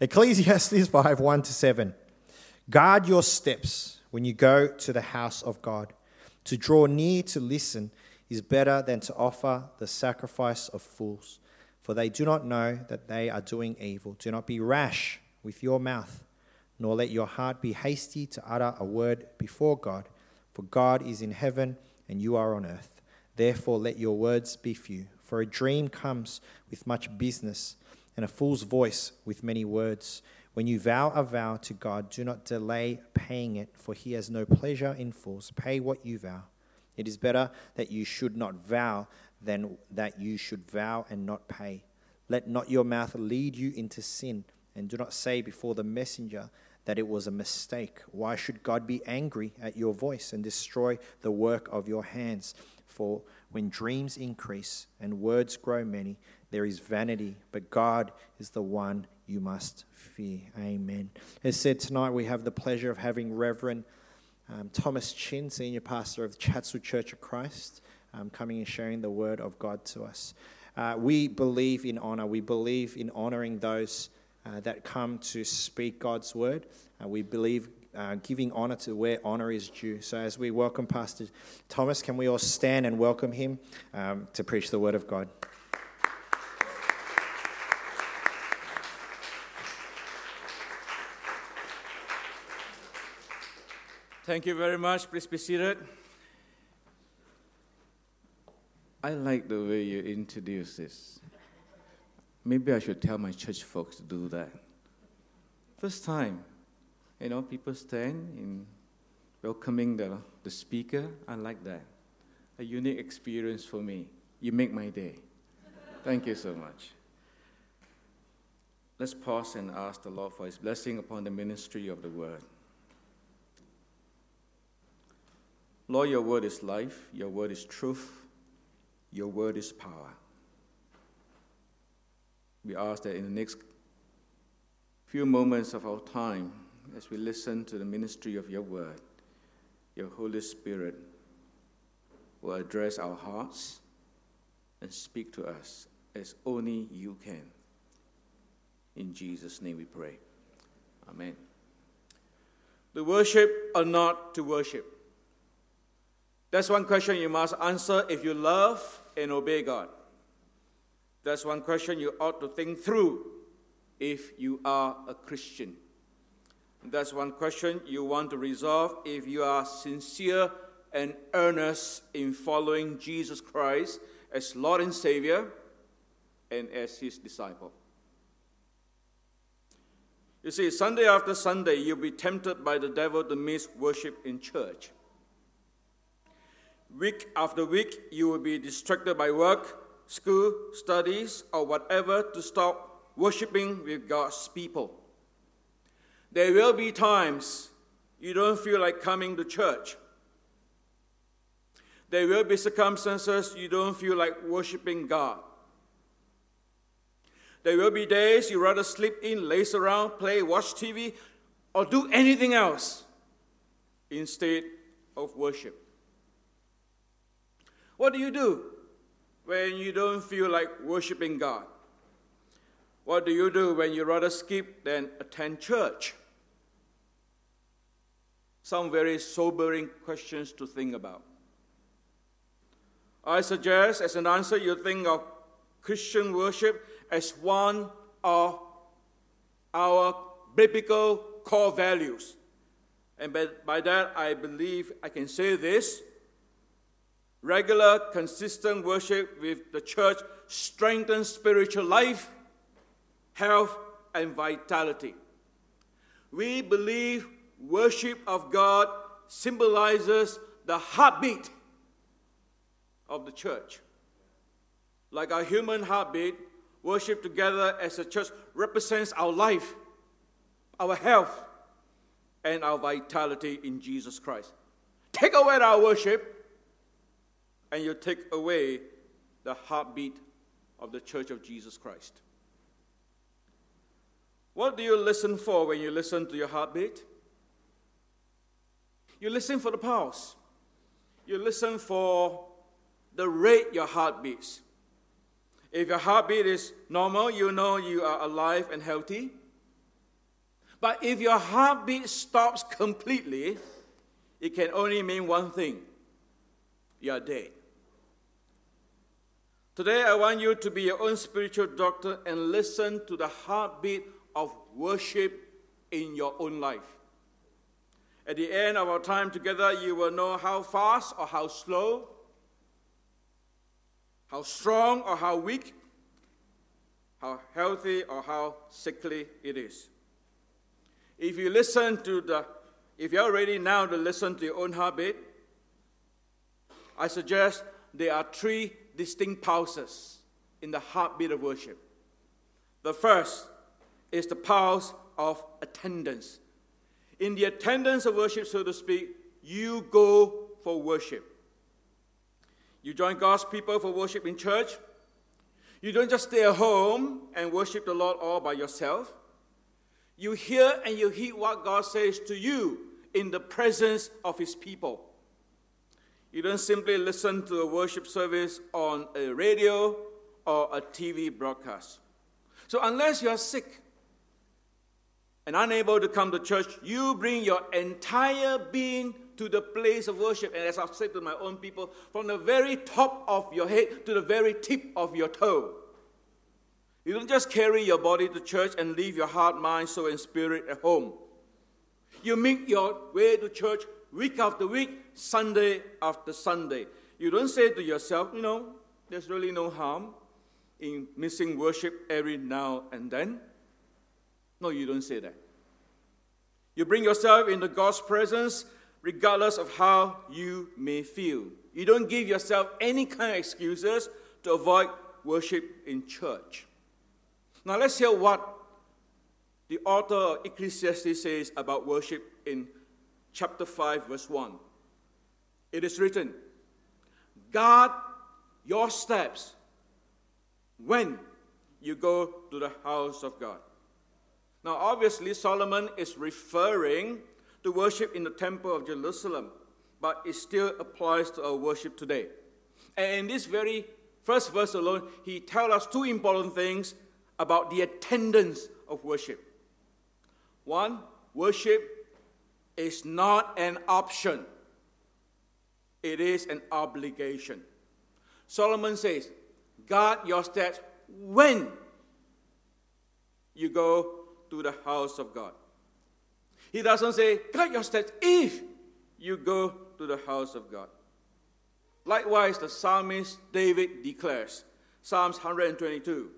Ecclesiastes 5 1 to 7. Guard your steps when you go to the house of God. To draw near to listen is better than to offer the sacrifice of fools, for they do not know that they are doing evil. Do not be rash with your mouth, nor let your heart be hasty to utter a word before God, for God is in heaven and you are on earth. Therefore, let your words be few. For a dream comes with much business and a fool's voice with many words. When you vow a vow to God, do not delay paying it, for he has no pleasure in fools. Pay what you vow. It is better that you should not vow than that you should vow and not pay. Let not your mouth lead you into sin, and do not say before the messenger that it was a mistake. Why should God be angry at your voice and destroy the work of your hands? For when dreams increase and words grow many, there is vanity, but God is the one you must fear. Amen. As said tonight, we have the pleasure of having Reverend um, Thomas Chin, Senior Pastor of Chatswood Church of Christ, um, coming and sharing the word of God to us. Uh, we believe in honor. We believe in honoring those uh, that come to speak God's word. Uh, we believe uh, giving honor to where honor is due. So, as we welcome Pastor Thomas, can we all stand and welcome him um, to preach the word of God? Thank you very much. Please be seated. I like the way you introduce this. Maybe I should tell my church folks to do that. First time, you know, people stand in welcoming the, the speaker. I like that. A unique experience for me. You make my day. Thank you so much. Let's pause and ask the Lord for his blessing upon the ministry of the word. Lord, your word is life, your word is truth, your word is power. We ask that in the next few moments of our time, as we listen to the ministry of your word, your Holy Spirit will address our hearts and speak to us as only you can. In Jesus' name we pray. Amen. The worship or not to worship. That's one question you must answer if you love and obey God. That's one question you ought to think through if you are a Christian. That's one question you want to resolve if you are sincere and earnest in following Jesus Christ as Lord and Savior and as His disciple. You see, Sunday after Sunday, you'll be tempted by the devil to miss worship in church. Week after week, you will be distracted by work, school, studies, or whatever to stop worshiping with God's people. There will be times you don't feel like coming to church. There will be circumstances you don't feel like worshiping God. There will be days you rather sleep in, laze around, play, watch TV, or do anything else instead of worship. What do you do when you don't feel like worshiping God? What do you do when you rather skip than attend church? Some very sobering questions to think about. I suggest, as an answer, you think of Christian worship as one of our biblical core values. And by, by that, I believe I can say this Regular, consistent worship with the church strengthens spiritual life, health, and vitality. We believe worship of God symbolizes the heartbeat of the church. Like our human heartbeat, worship together as a church represents our life, our health, and our vitality in Jesus Christ. Take away our worship, and you take away the heartbeat of the Church of Jesus Christ. What do you listen for when you listen to your heartbeat? You listen for the pulse. You listen for the rate your heart beats. If your heartbeat is normal, you know you are alive and healthy. But if your heartbeat stops completely, it can only mean one thing you are dead. Today, I want you to be your own spiritual doctor and listen to the heartbeat of worship in your own life. At the end of our time together, you will know how fast or how slow, how strong or how weak, how healthy or how sickly it is. If you listen to the, if you're ready now to listen to your own heartbeat, I suggest there are three distinct pulses in the heartbeat of worship. The first is the pulse of attendance. In the attendance of worship, so to speak, you go for worship. You join God's people for worship in church. You don't just stay at home and worship the Lord all by yourself. You hear and you heed what God says to you in the presence of His people. You don't simply listen to a worship service on a radio or a TV broadcast. So, unless you are sick and unable to come to church, you bring your entire being to the place of worship. And as I've said to my own people, from the very top of your head to the very tip of your toe. You don't just carry your body to church and leave your heart, mind, soul, and spirit at home. You make your way to church week after week, Sunday after Sunday. You don't say to yourself, you know, there's really no harm in missing worship every now and then. No, you don't say that. You bring yourself into God's presence regardless of how you may feel. You don't give yourself any kind of excuses to avoid worship in church. Now let's hear what the author of Ecclesiastes says about worship in chapter 5, verse 1. It is written, Guard your steps when you go to the house of God. Now, obviously, Solomon is referring to worship in the temple of Jerusalem, but it still applies to our worship today. And in this very first verse alone, he tells us two important things about the attendance of worship. One, worship is not an option, it is an obligation. Solomon says, guard your steps when you go to the house of God. He doesn't say, guard your steps if you go to the house of God. Likewise, the psalmist David declares, Psalms 122,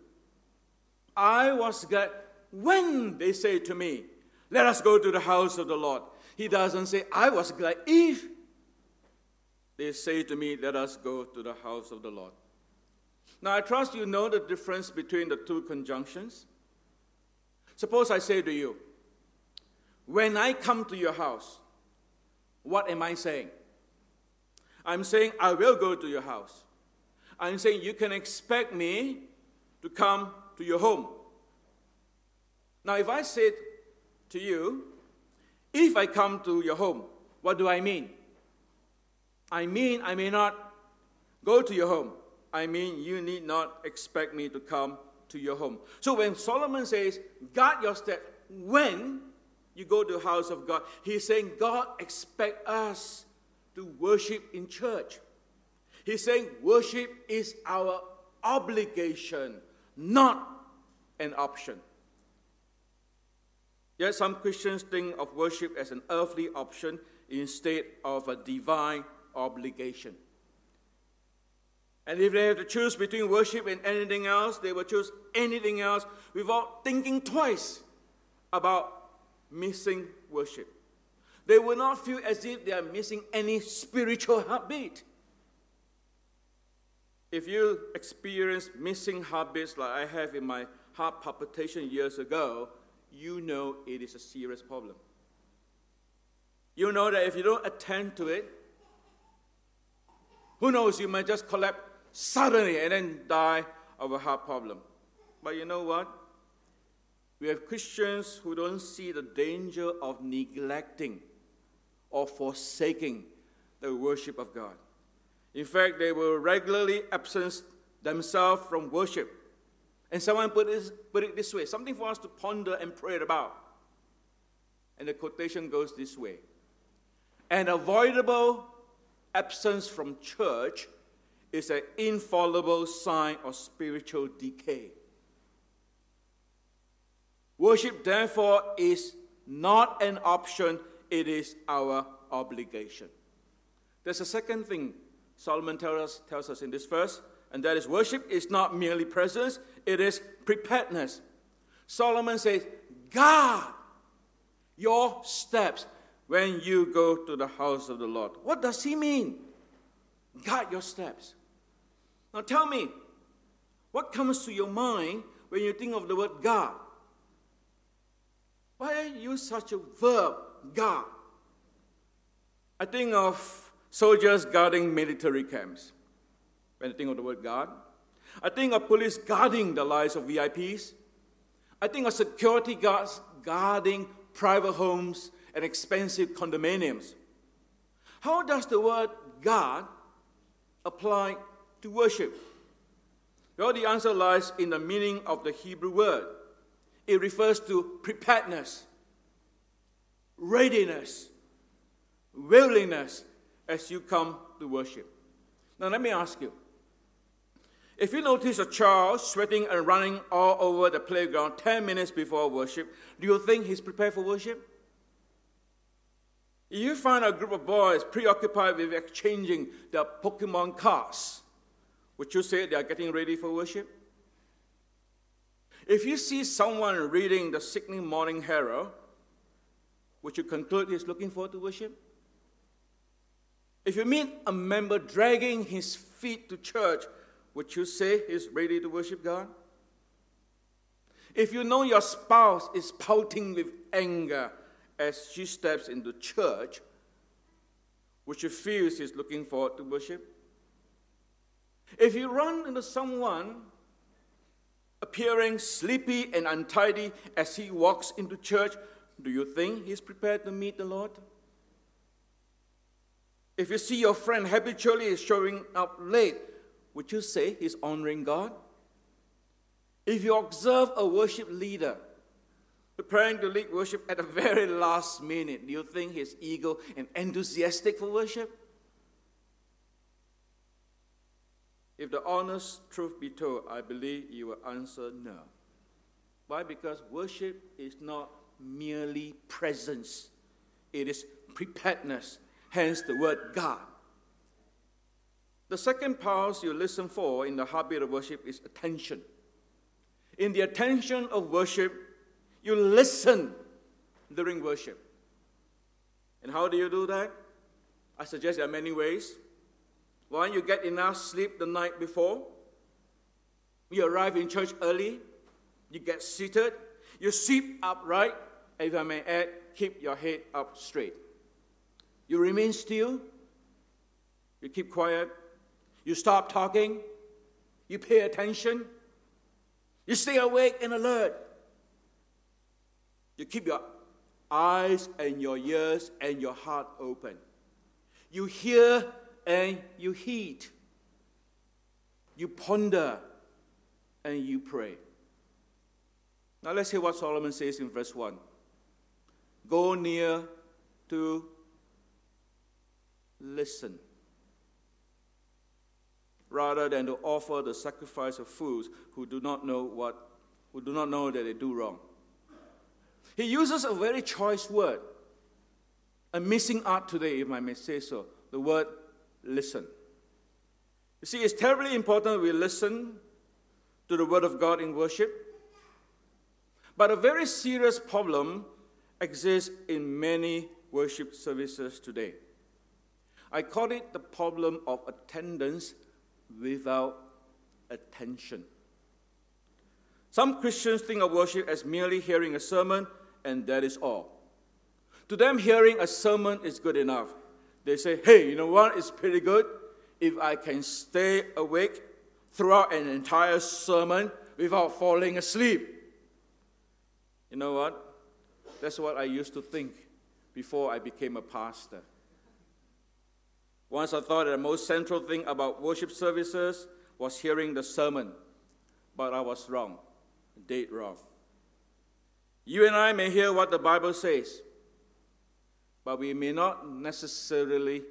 I was glad when they say to me, Let us go to the house of the Lord. He doesn't say, I was glad if they say to me, Let us go to the house of the Lord. Now, I trust you know the difference between the two conjunctions. Suppose I say to you, when I come to your house, what am I saying? I'm saying I will go to your house. I'm saying you can expect me to come to your home. Now, if I said to you, if I come to your home, what do I mean? I mean I may not go to your home. I mean you need not expect me to come to your home. So when Solomon says, guard your step when you go to the house of God, he's saying God expects us to worship in church. He's saying worship is our obligation, not an option. Yet some Christians think of worship as an earthly option instead of a divine obligation. And if they have to choose between worship and anything else, they will choose anything else without thinking twice about missing worship. They will not feel as if they are missing any spiritual heartbeat. If you experience missing heartbeats like I have in my heart palpitation years ago, you know it is a serious problem. You know that if you don't attend to it, who knows, you might just collapse suddenly and then die of a heart problem. But you know what? We have Christians who don't see the danger of neglecting or forsaking the worship of God. In fact, they will regularly absent themselves from worship. And someone put, this, put it this way something for us to ponder and pray about. And the quotation goes this way An avoidable absence from church is an infallible sign of spiritual decay. Worship, therefore, is not an option, it is our obligation. There's a second thing Solomon tells us, tells us in this verse, and that is worship is not merely presence, it is preparedness. Solomon says, God, your steps when you go to the house of the Lord. What does he mean? Guard your steps. Now tell me, what comes to your mind when you think of the word God? Why use such a verb, guard? I think of soldiers guarding military camps when I think of the word guard. I think of police guarding the lives of VIPs. I think of security guards guarding private homes and expensive condominiums. How does the word guard apply to worship? Well, the answer lies in the meaning of the Hebrew word. It refers to preparedness, readiness, willingness as you come to worship. Now, let me ask you if you notice a child sweating and running all over the playground 10 minutes before worship, do you think he's prepared for worship? If you find a group of boys preoccupied with exchanging their Pokemon cards, would you say they are getting ready for worship? If you see someone reading the Sydney Morning Herald, would you conclude he's looking forward to worship? If you meet a member dragging his feet to church, would you say he's ready to worship God? If you know your spouse is pouting with anger as she steps into church, would you feel she's looking forward to worship? If you run into someone appearing sleepy and untidy as he walks into church, do you think he's prepared to meet the Lord? If you see your friend habitually showing up late would you say he's honoring God? If you observe a worship leader preparing to lead worship at the very last minute, do you think he's eager and enthusiastic for worship? If the honest truth be told, I believe you will answer no. Why? Because worship is not merely presence, it is preparedness, hence the word God. The second pause you listen for in the heartbeat of worship is attention. In the attention of worship, you listen during worship. And how do you do that? I suggest there are many ways. One, you get enough sleep the night before. You arrive in church early. You get seated. You sit upright. If I may add, keep your head up straight. You remain still. You keep quiet. You stop talking. You pay attention. You stay awake and alert. You keep your eyes and your ears and your heart open. You hear and you heed. You ponder and you pray. Now let's hear what Solomon says in verse 1. Go near to listen rather than to offer the sacrifice of fools who do not know what who do not know that they do wrong. He uses a very choice word, a missing art today, if I may say so, the word listen. You see, it's terribly important we listen to the word of God in worship. But a very serious problem exists in many worship services today. I call it the problem of attendance without attention. Some Christians think of worship as merely hearing a sermon, and that is all. To them, hearing a sermon is good enough. They say, hey, you know what? It's pretty good if I can stay awake throughout an entire sermon without falling asleep. You know what? That's what I used to think before I became a pastor. Once I thought that the most central thing about worship services was hearing the sermon, but I was wrong, dead wrong. You and I may hear what the Bible says, but we may not necessarily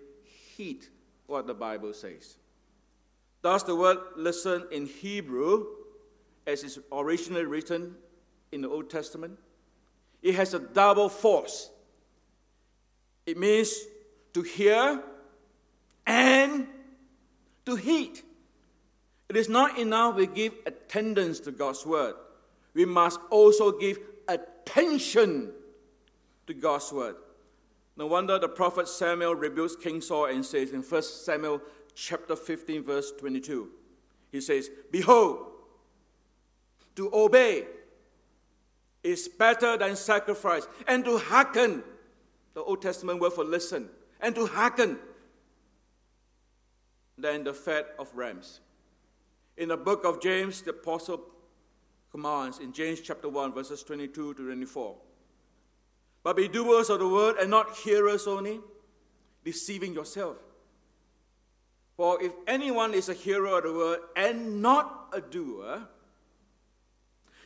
heed what the Bible says. Thus, the word listen in Hebrew, as is originally written in the Old Testament, it has a double force. It means to hear and to heed. It is not enough we give attendance to God's word. We must also give attention to God's word. No wonder the prophet Samuel rebukes King Saul and says in 1 Samuel chapter 15 verse 22, he says, "Behold, to obey is better than sacrifice, and to hearken, the Old Testament word for listen, and to hearken than the fat of rams." In the book of James, the apostle commands in James chapter 1, verses 22 to 24. But be doers of the word and not hearers only, deceiving yourself. For if anyone is a hearer of the word and not a doer,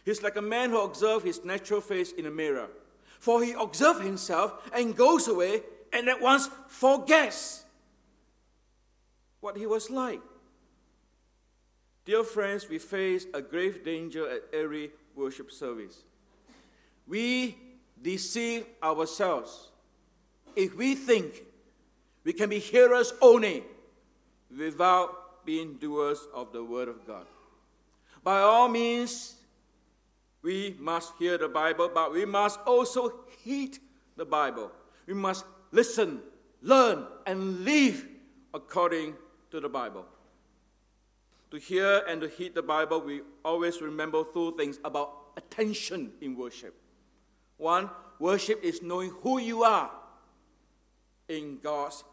he's like a man who observes his natural face in a mirror. For he observes himself and goes away and at once forgets what he was like. Dear friends, we face a grave danger at every worship service. We deceive ourselves if we think we can be hearers only without being doers of the Word of God. By all means, we must hear the Bible, but we must also heed the Bible. We must listen, learn, and live according to the Bible. To hear and to heed the Bible, we always remember two things about attention in worship. One, worship is knowing who you are in God's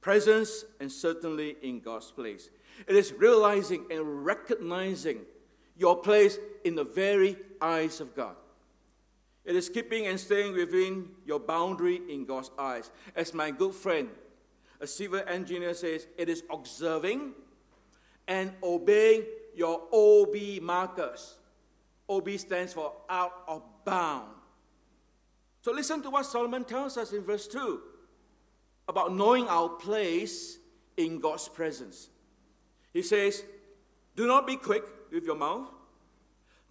presence and certainly in God's place. It is realizing and recognizing your place in the very eyes of God. It is keeping and staying within your boundary in God's eyes. As my good friend, a civil engineer says, it is observing and obeying your OB markers. OB stands for out of bound. So listen to what Solomon tells us in verse 2 about knowing our place in God's presence. He says, Do not be quick with your mouth,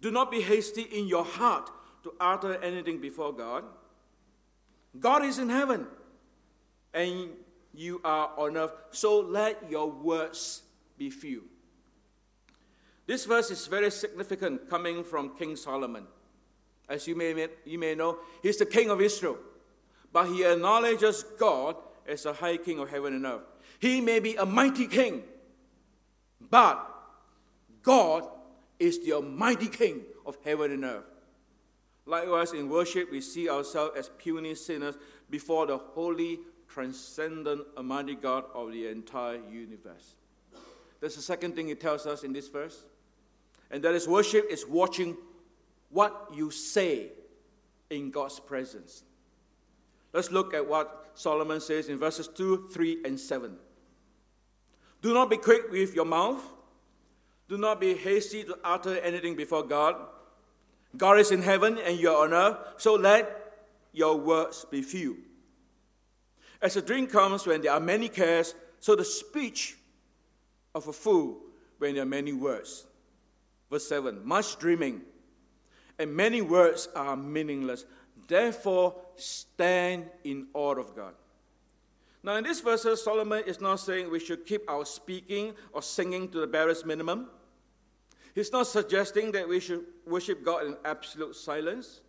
do not be hasty in your heart to utter anything before God. God is in heaven, and you are on earth, so let your words be few. This verse is very significant coming from King Solomon. As you may, you may know, he's the king of Israel, but he acknowledges God as the high king of heaven and earth. He may be a mighty king, but God is the almighty king of heaven and earth. Likewise, in worship, we see ourselves as puny sinners before the holy, transcendent, almighty God of the entire universe. That's the second thing he tells us in this verse. And that is worship is watching what you say in God's presence. Let's look at what Solomon says in verses 2, 3, and 7. Do not be quick with your mouth. Do not be hasty to utter anything before God. God is in heaven and you are on earth, so let your words be few. As a dream comes when there are many cares, so the speech of a fool when there are many words. Verse 7 Much dreaming and many words are meaningless. Therefore, stand in awe of God. Now, in this verse, Solomon is not saying we should keep our speaking or singing to the barest minimum. He's not suggesting that we should worship God in absolute silence.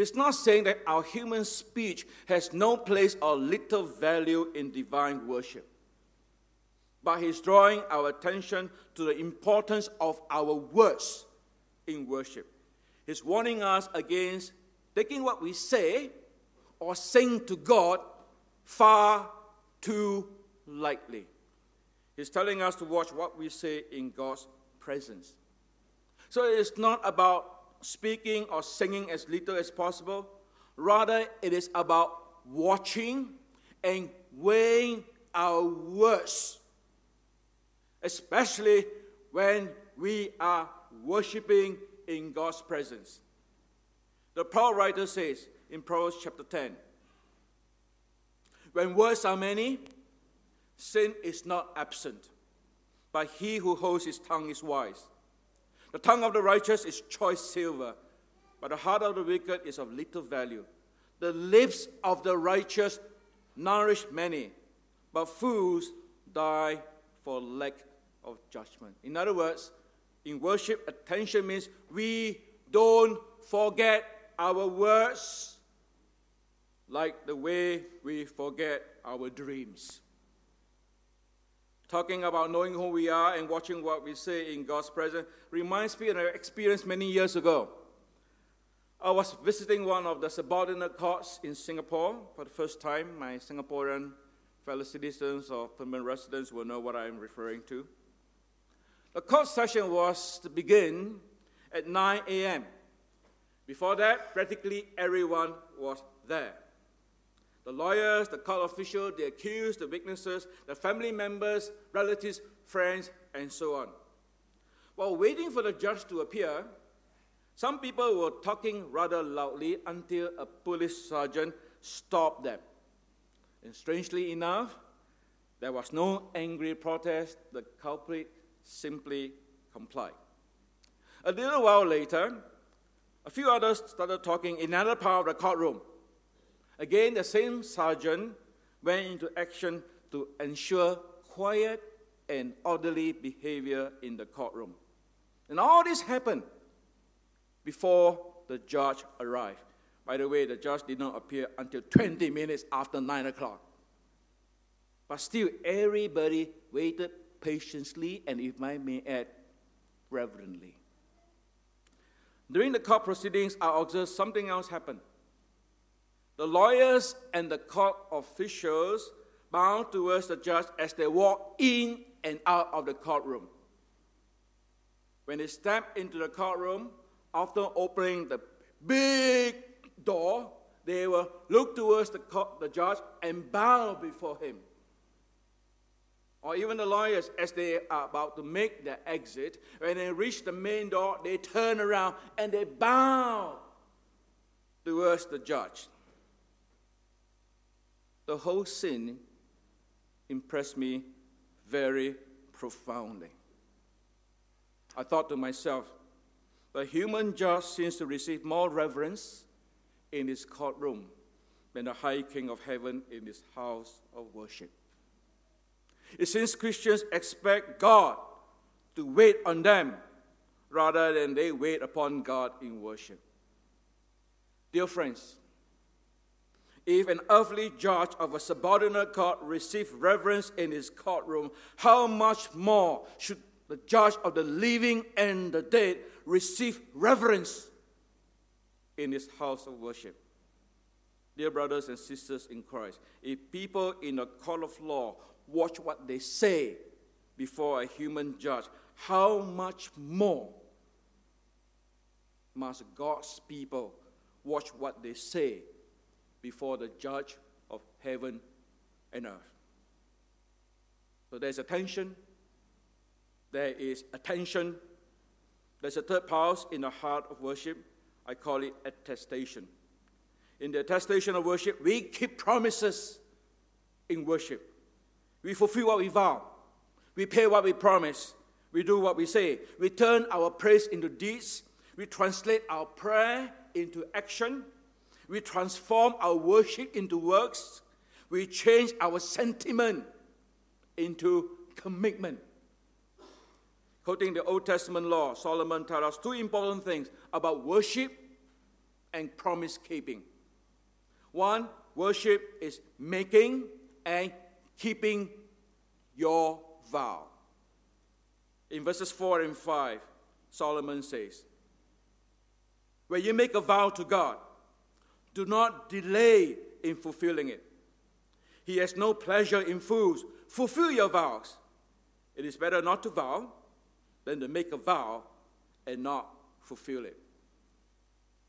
He's not saying that our human speech has no place or little value in divine worship but he's drawing our attention to the importance of our words in worship. He's warning us against taking what we say or sing to God far too lightly. He's telling us to watch what we say in God's presence. So it's not about speaking or singing as little as possible. Rather, it is about watching and weighing our words especially when we are worshiping in God's presence. The Paul writer says in Proverbs chapter 10 When words are many, sin is not absent, but he who holds his tongue is wise. The tongue of the righteous is choice silver, but the heart of the wicked is of little value. The lips of the righteous nourish many, but fools die for lack of judgment. In other words, in worship, attention means we don't forget our words like the way we forget our dreams. Talking about knowing who we are and watching what we say in God's presence reminds me of an experience many years ago. I was visiting one of the subordinate courts in Singapore for the first time. My Singaporean fellow citizens or permanent residents will know what I'm referring to. The court session was to begin at 9 a.m. Before that, practically everyone was there. The lawyers, the court officials, the accused, the witnesses, the family members, relatives, friends, and so on. While waiting for the judge to appear, some people were talking rather loudly until a police sergeant stopped them. And strangely enough, there was no angry protest. The culprit simply complied. A little while later, a few others started talking in another part of the courtroom. Again, the same sergeant went into action to ensure quiet and orderly behavior in the courtroom. And all this happened before the judge arrived. By the way, the judge did not appear until 20 minutes after 9 o'clock. But still, everybody waited patiently and, if I may add, reverently. During the court proceedings, I observed something else happen. The lawyers and the court officials bowed towards the judge as they walked in and out of the courtroom. When they stepped into the courtroom, after opening the big door, they will look towards the, court, the judge and bow before him. Or even the lawyers, as they are about to make their exit, when they reach the main door, they turn around and they bow towards the judge. The whole scene impressed me very profoundly. I thought to myself, the human judge seems to receive more reverence in his courtroom than the high king of heaven in his house of worship. It seems Christians expect God to wait on them rather than they wait upon God in worship. Dear friends, if an earthly judge of a subordinate court receives reverence in his courtroom, how much more should the judge of the living and the dead receive reverence in his house of worship? Dear brothers and sisters in Christ, if people in a court of law watch what they say before a human judge, how much more must God's people watch what they say before the judge of heaven and earth? So there's attention, there is attention, there's a third pulse in the heart of worship. I call it attestation. In the attestation of worship, we keep promises in worship. We fulfill what we vow. We pay what we promise. We do what we say. We turn our praise into deeds. We translate our prayer into action. We transform our worship into works. We change our sentiment into commitment. Quoting the Old Testament law, Solomon tells us two important things about worship and promise keeping. One, worship is making and keeping your vow. In verses 4 and 5, Solomon says, When you make a vow to God, do not delay in fulfilling it. He has no pleasure in fools. Fulfill your vows. It is better not to vow than to make a vow and not fulfill it.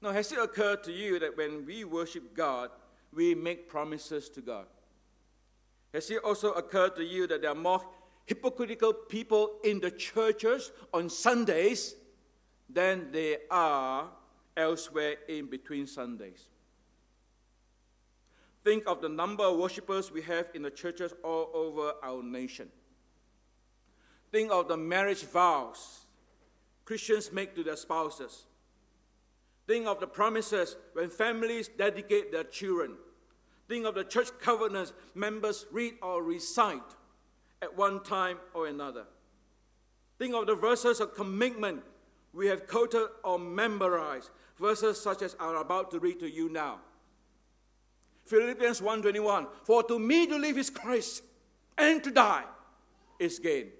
Now, has it occurred to you that when we worship God, we make promises to God? Has it also occurred to you that there are more hypocritical people in the churches on Sundays than there are elsewhere in between Sundays? Think of the number of worshippers we have in the churches all over our nation. Think of the marriage vows Christians make to their spouses. Think of the promises when families dedicate their children. Think of the church covenants members read or recite at one time or another. Think of the verses of commitment we have quoted or memorized, verses such as I'm about to read to you now. Philippians 1:21 For to me to live is Christ and to die is gain.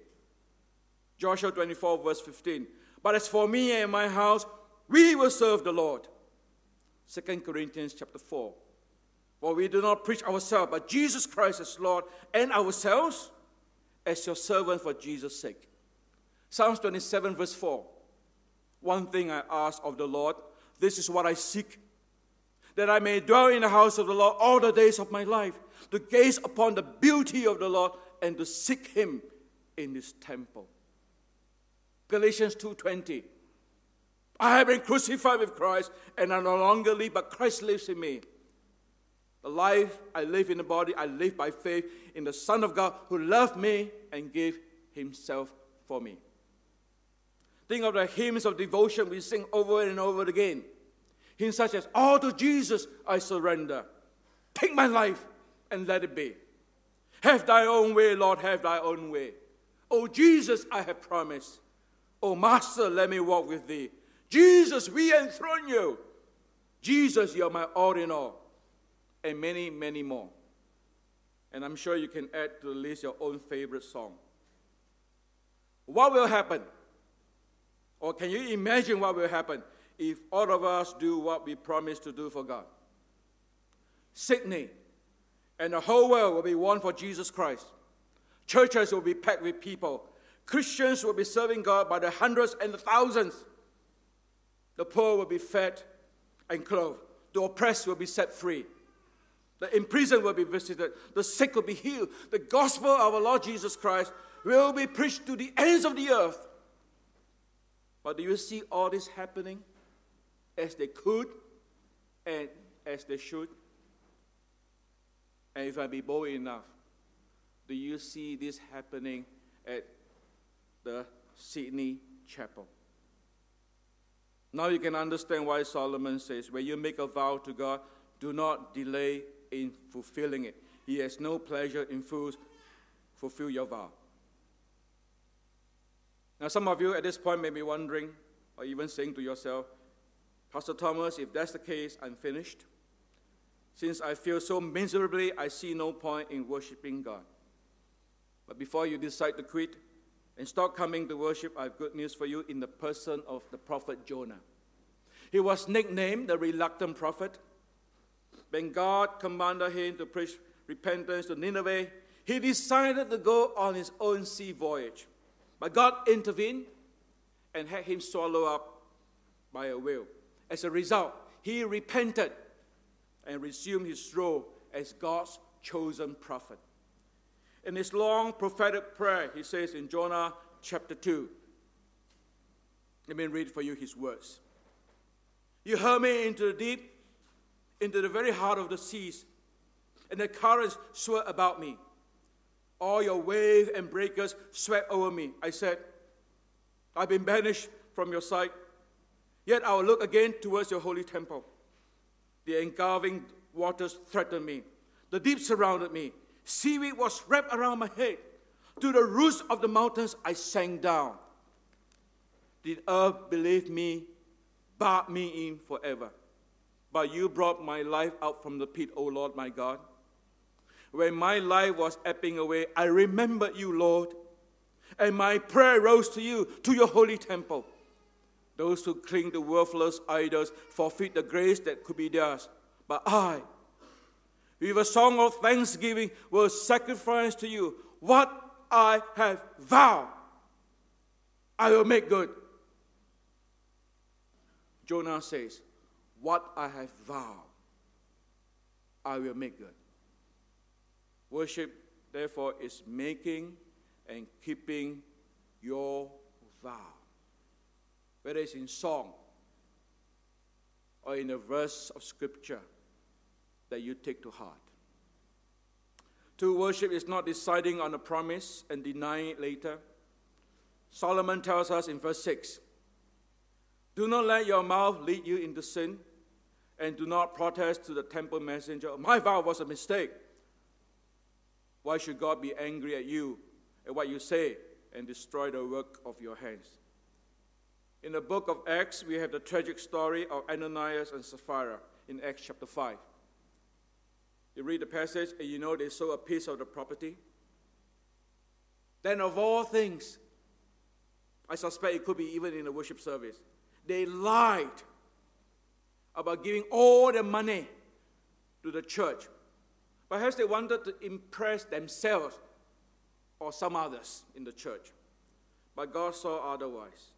Joshua 24 verse 15 But as for me and my house we will serve the Lord. 2 Corinthians chapter 4 For we do not preach ourselves but Jesus Christ as Lord and ourselves as your servant for Jesus sake. Psalms 27 verse 4 One thing I ask of the Lord this is what I seek that I may dwell in the house of the Lord all the days of my life, to gaze upon the beauty of the Lord and to seek him in his temple. Galatians 2:20 I have been crucified with Christ and I no longer live but Christ lives in me. The life I live in the body I live by faith in the Son of God who loved me and gave himself for me. Think of the hymns of devotion we sing over and over again. Hymns such as, All to Jesus I surrender. Take my life and let it be. Have thy own way, Lord, have thy own way. Oh, Jesus, I have promised. Oh, Master, let me walk with thee. Jesus, we enthrone you. Jesus, you're my all in all. And many, many more. And I'm sure you can add to the list your own favorite song. What will happen? Or can you imagine what will happen if all of us do what we promise to do for God. Sydney and the whole world will be one for Jesus Christ. Churches will be packed with people. Christians will be serving God by the hundreds and the thousands. The poor will be fed and clothed. The oppressed will be set free. The imprisoned will be visited. The sick will be healed. The gospel of our Lord Jesus Christ will be preached to the ends of the earth. But do you see all this happening? As they could and as they should? And if I be bold enough, do you see this happening at the Sydney Chapel? Now you can understand why Solomon says, when you make a vow to God, do not delay in fulfilling it. He has no pleasure in fools. Fulfill your vow. Now, some of you at this point may be wondering, or even saying to yourself, Pastor Thomas, if that's the case, I'm finished. Since I feel so miserably, I see no point in worshiping God. But before you decide to quit and stop coming to worship, I have good news for you in the person of the prophet Jonah. He was nicknamed the reluctant prophet. When God commanded him to preach repentance to Nineveh, he decided to go on his own sea voyage. But God intervened and had him swallowed up by a whale. As a result, he repented and resumed his role as God's chosen prophet. In his long prophetic prayer, he says in Jonah chapter 2, let me read for you his words. You hurl me into the deep, into the very heart of the seas, and the currents swirl about me. All your waves and breakers swept over me. I said, I've been banished from your sight. Yet I will look again towards your holy temple. The engulfing waters threatened me. The deep surrounded me. Seaweed was wrapped around my head. To the roots of the mountains I sank down. Did earth believe me, barred me in forever? But you brought my life out from the pit, O Lord my God. When my life was ebbing away, I remembered you, Lord, and my prayer rose to you, to your holy temple. Those who cling to worthless idols forfeit the grace that could be theirs. But I, with a song of thanksgiving, will sacrifice to you what I have vowed. I will make good. Jonah says, What I have vowed, I will make good. Worship, therefore, is making and keeping your vow whether it's in song or in a verse of scripture that you take to heart. To worship is not deciding on a promise and denying it later. Solomon tells us in verse 6 Do not let your mouth lead you into sin, and do not protest to the temple messenger. My vow was a mistake. Why should God be angry at you, at what you say, and destroy the work of your hands? In the book of Acts, we have the tragic story of Ananias and Sapphira in Acts chapter 5. You read the passage, and you know they sold a piece of the property. Then, of all things, I suspect it could be even in the worship service, they lied about giving all the money to the church. Perhaps they wanted to impress themselves or some others in the church. But God saw otherwise.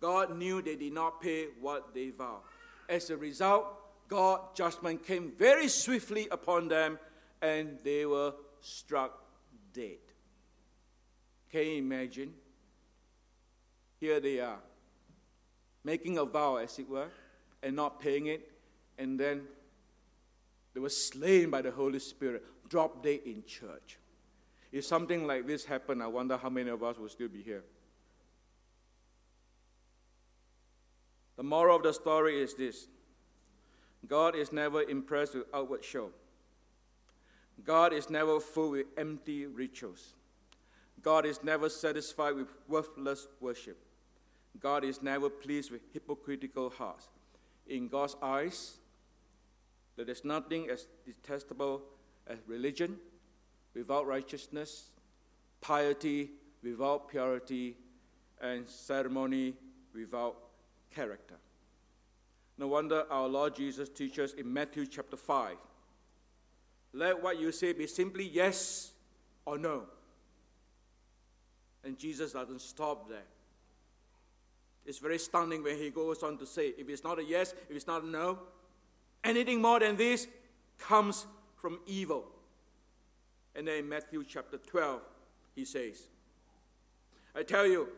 God knew they did not pay what they vowed. As a result, God's judgment came very swiftly upon them and they were struck dead. Can you imagine? Here they are, making a vow, as it were, and not paying it, and then they were slain by the Holy Spirit, drop dead in church. If something like this happened, I wonder how many of us would still be here. The moral of the story is this God is never impressed with outward show. God is never full with empty rituals. God is never satisfied with worthless worship. God is never pleased with hypocritical hearts. In God's eyes, there is nothing as detestable as religion without righteousness, piety without purity, and ceremony without character. No wonder our Lord Jesus teaches in Matthew chapter 5 let what you say be simply yes or no. And Jesus doesn't stop there. It's very stunning when he goes on to say, if it's not a yes, if it's not a no, anything more than this comes from evil. And then in Matthew chapter 12, he says, I tell you,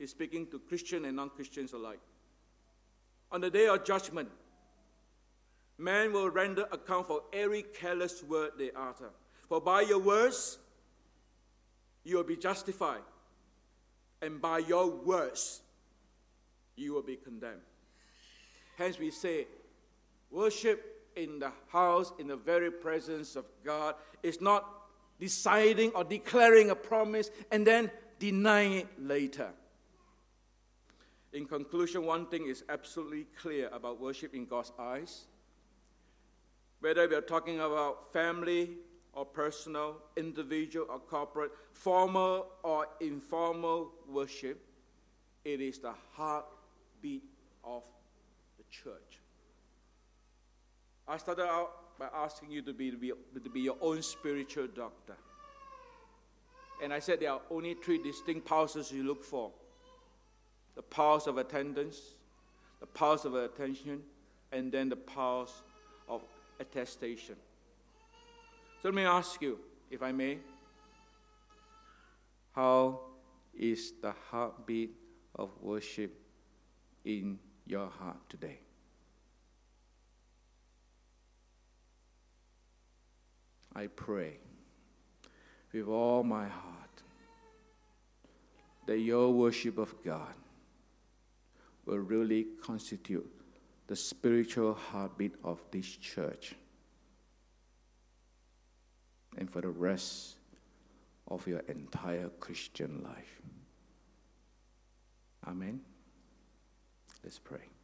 he's speaking to Christian and non Christians alike on the day of judgment, man will render account for every careless word they utter. For by your words, you will be justified, and by your words, you will be condemned. Hence, we say, worship in the house, in the very presence of God, is not deciding or declaring a promise and then denying it later. In conclusion, one thing is absolutely clear about worship in God's eyes. Whether we are talking about family or personal, individual or corporate, formal or informal worship, it is the heartbeat of the church. I started out by asking you to be, to be, your own spiritual doctor. And I said there are only three distinct pulses you look for the pulse of attendance, the pulse of attention, and then the pulse of attestation. So let me ask you, if I may, how is the heartbeat of worship in your heart today? I pray with all my heart that your worship of God will really constitute the spiritual heartbeat of this church and for the rest of your entire Christian life. Amen. Let's pray.